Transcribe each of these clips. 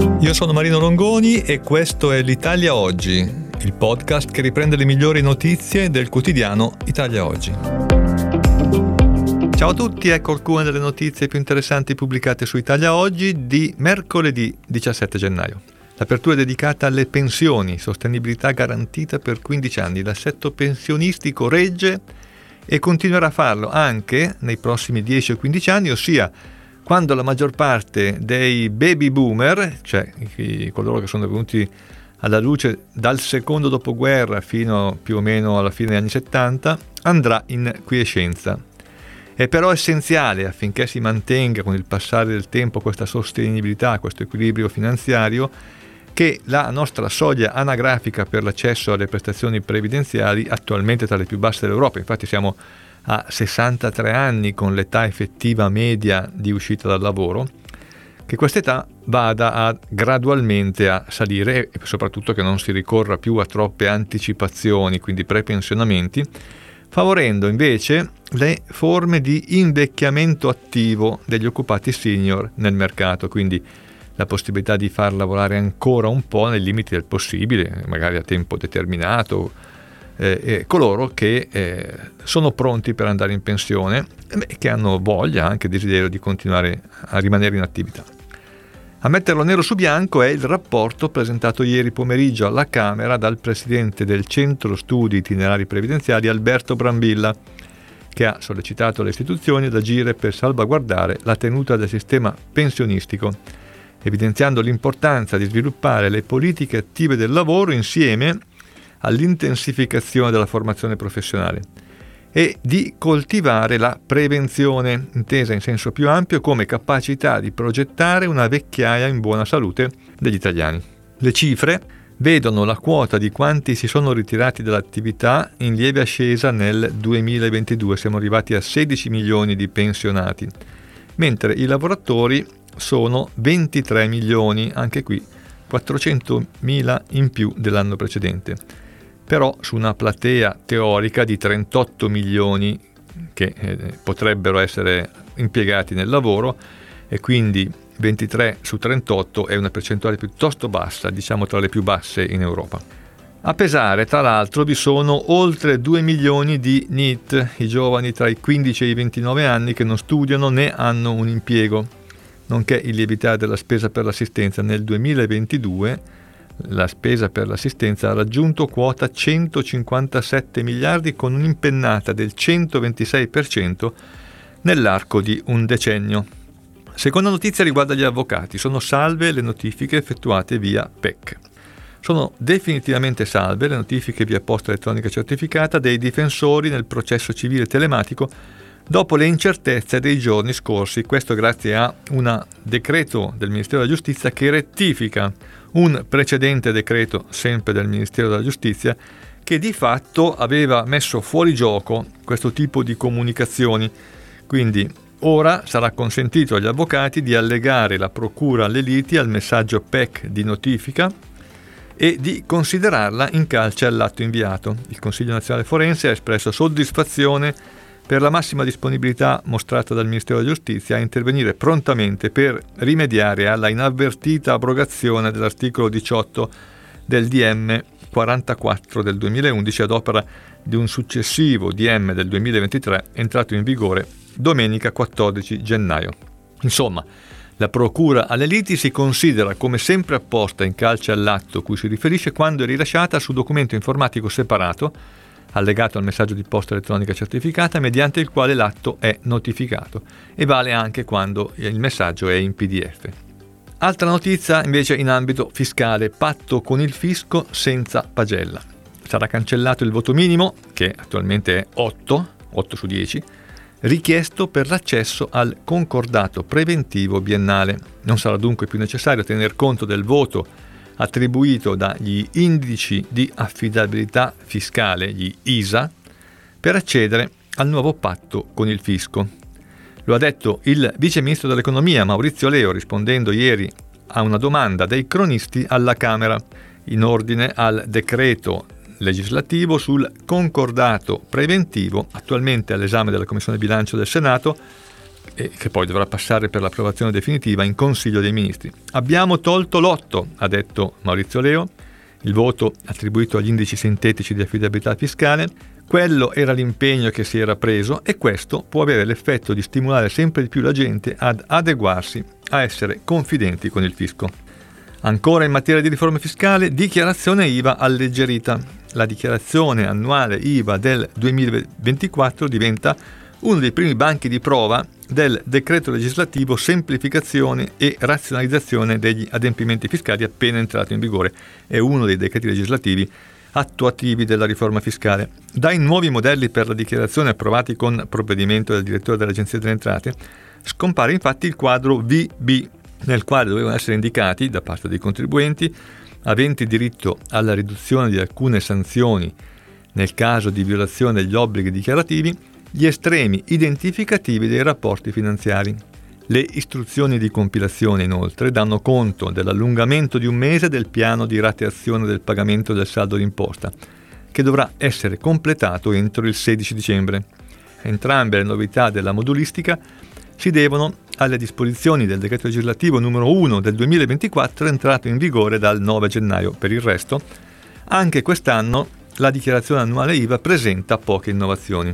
Io sono Marino Longoni e questo è l'Italia Oggi, il podcast che riprende le migliori notizie del quotidiano Italia Oggi. Ciao a tutti, ecco alcune delle notizie più interessanti pubblicate su Italia Oggi di mercoledì 17 gennaio. L'apertura è dedicata alle pensioni, sostenibilità garantita per 15 anni. L'assetto pensionistico regge e continuerà a farlo anche nei prossimi 10 o 15 anni, ossia quando la maggior parte dei baby boomer, cioè coloro che sono venuti alla luce dal secondo dopoguerra fino più o meno alla fine degli anni 70, andrà in quiescenza. È però essenziale affinché si mantenga con il passare del tempo questa sostenibilità, questo equilibrio finanziario, che la nostra soglia anagrafica per l'accesso alle prestazioni previdenziali attualmente tra le più basse d'Europa, infatti siamo a 63 anni con l'età effettiva media di uscita dal lavoro, che questa età vada a, gradualmente a salire e soprattutto che non si ricorra più a troppe anticipazioni, quindi prepensionamenti, favorendo invece le forme di invecchiamento attivo degli occupati senior nel mercato, quindi la possibilità di far lavorare ancora un po' nei limiti del possibile, magari a tempo determinato, eh, coloro che eh, sono pronti per andare in pensione e che hanno voglia, anche desiderio di continuare a rimanere in attività. A metterlo nero su bianco è il rapporto presentato ieri pomeriggio alla Camera dal presidente del Centro Studi Itinerari Previdenziali Alberto Brambilla, che ha sollecitato le istituzioni ad agire per salvaguardare la tenuta del sistema pensionistico evidenziando l'importanza di sviluppare le politiche attive del lavoro insieme all'intensificazione della formazione professionale e di coltivare la prevenzione, intesa in senso più ampio come capacità di progettare una vecchiaia in buona salute degli italiani. Le cifre vedono la quota di quanti si sono ritirati dall'attività in lieve ascesa nel 2022, siamo arrivati a 16 milioni di pensionati, mentre i lavoratori sono 23 milioni, anche qui 400 mila in più dell'anno precedente. Però su una platea teorica di 38 milioni che eh, potrebbero essere impiegati nel lavoro e quindi 23 su 38 è una percentuale piuttosto bassa, diciamo tra le più basse in Europa. A pesare, tra l'altro, vi sono oltre 2 milioni di NEET, i giovani tra i 15 e i 29 anni che non studiano né hanno un impiego nonché il lievitare della spesa per l'assistenza. Nel 2022 la spesa per l'assistenza ha raggiunto quota 157 miliardi con un'impennata del 126% nell'arco di un decennio. Seconda notizia riguarda gli avvocati. Sono salve le notifiche effettuate via PEC. Sono definitivamente salve le notifiche via posta elettronica certificata dei difensori nel processo civile telematico dopo le incertezze dei giorni scorsi, questo grazie a un decreto del Ministero della Giustizia che rettifica un precedente decreto, sempre del Ministero della Giustizia, che di fatto aveva messo fuori gioco questo tipo di comunicazioni. Quindi ora sarà consentito agli avvocati di allegare la procura alle liti al messaggio PEC di notifica e di considerarla in calce all'atto inviato. Il Consiglio nazionale forense ha espresso soddisfazione per la massima disponibilità mostrata dal Ministero della Giustizia a intervenire prontamente per rimediare alla inavvertita abrogazione dell'articolo 18 del DM 44 del 2011 ad opera di un successivo DM del 2023 entrato in vigore domenica 14 gennaio. Insomma, la procura alle liti si considera come sempre apposta in calce all'atto cui si riferisce quando è rilasciata su documento informatico separato allegato al messaggio di posta elettronica certificata mediante il quale l'atto è notificato e vale anche quando il messaggio è in PDF. Altra notizia invece in ambito fiscale, patto con il fisco senza pagella. Sarà cancellato il voto minimo, che attualmente è 8, 8 su 10, richiesto per l'accesso al concordato preventivo biennale. Non sarà dunque più necessario tener conto del voto attribuito dagli indici di affidabilità fiscale, gli ISA, per accedere al nuovo patto con il fisco. Lo ha detto il vice ministro dell'economia Maurizio Leo rispondendo ieri a una domanda dei cronisti alla Camera in ordine al decreto legislativo sul concordato preventivo attualmente all'esame della Commissione bilancio del Senato e che poi dovrà passare per l'approvazione definitiva in Consiglio dei Ministri. Abbiamo tolto l'otto, ha detto Maurizio Leo, il voto attribuito agli indici sintetici di affidabilità fiscale, quello era l'impegno che si era preso e questo può avere l'effetto di stimolare sempre di più la gente ad adeguarsi, a essere confidenti con il fisco. Ancora in materia di riforma fiscale, dichiarazione IVA alleggerita. La dichiarazione annuale IVA del 2024 diventa uno dei primi banchi di prova del decreto legislativo semplificazione e razionalizzazione degli adempimenti fiscali appena entrato in vigore. È uno dei decreti legislativi attuativi della riforma fiscale. Dai nuovi modelli per la dichiarazione approvati con provvedimento del direttore dell'Agenzia delle Entrate, scompare infatti il quadro VB, nel quale dovevano essere indicati da parte dei contribuenti aventi diritto alla riduzione di alcune sanzioni nel caso di violazione degli obblighi dichiarativi gli estremi identificativi dei rapporti finanziari. Le istruzioni di compilazione inoltre danno conto dell'allungamento di un mese del piano di rateazione del pagamento del saldo d'imposta, che dovrà essere completato entro il 16 dicembre. Entrambe le novità della modulistica si devono alle disposizioni del decreto legislativo numero 1 del 2024 entrato in vigore dal 9 gennaio. Per il resto, anche quest'anno la dichiarazione annuale IVA presenta poche innovazioni.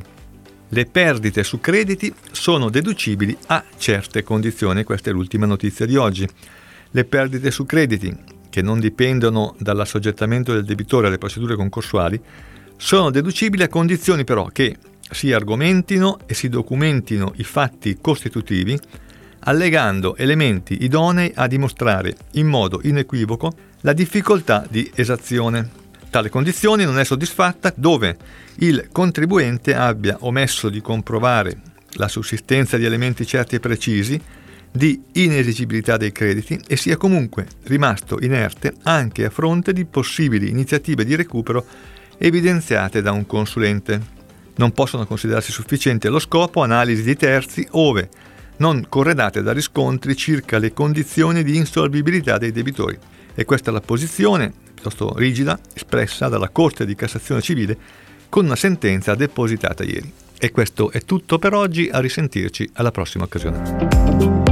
Le perdite su crediti sono deducibili a certe condizioni, questa è l'ultima notizia di oggi. Le perdite su crediti, che non dipendono dall'assoggettamento del debitore alle procedure concorsuali, sono deducibili a condizioni però che si argomentino e si documentino i fatti costitutivi allegando elementi idonei a dimostrare in modo inequivoco la difficoltà di esazione. Tale condizione non è soddisfatta dove il contribuente abbia omesso di comprovare la sussistenza di elementi certi e precisi di inesigibilità dei crediti e sia comunque rimasto inerte anche a fronte di possibili iniziative di recupero evidenziate da un consulente. Non possono considerarsi sufficienti allo scopo analisi di terzi ove non corredate da riscontri circa le condizioni di insolvibilità dei debitori. E questa è la posizione piuttosto rigida espressa dalla Corte di Cassazione Civile con una sentenza depositata ieri. E questo è tutto per oggi, a risentirci alla prossima occasione.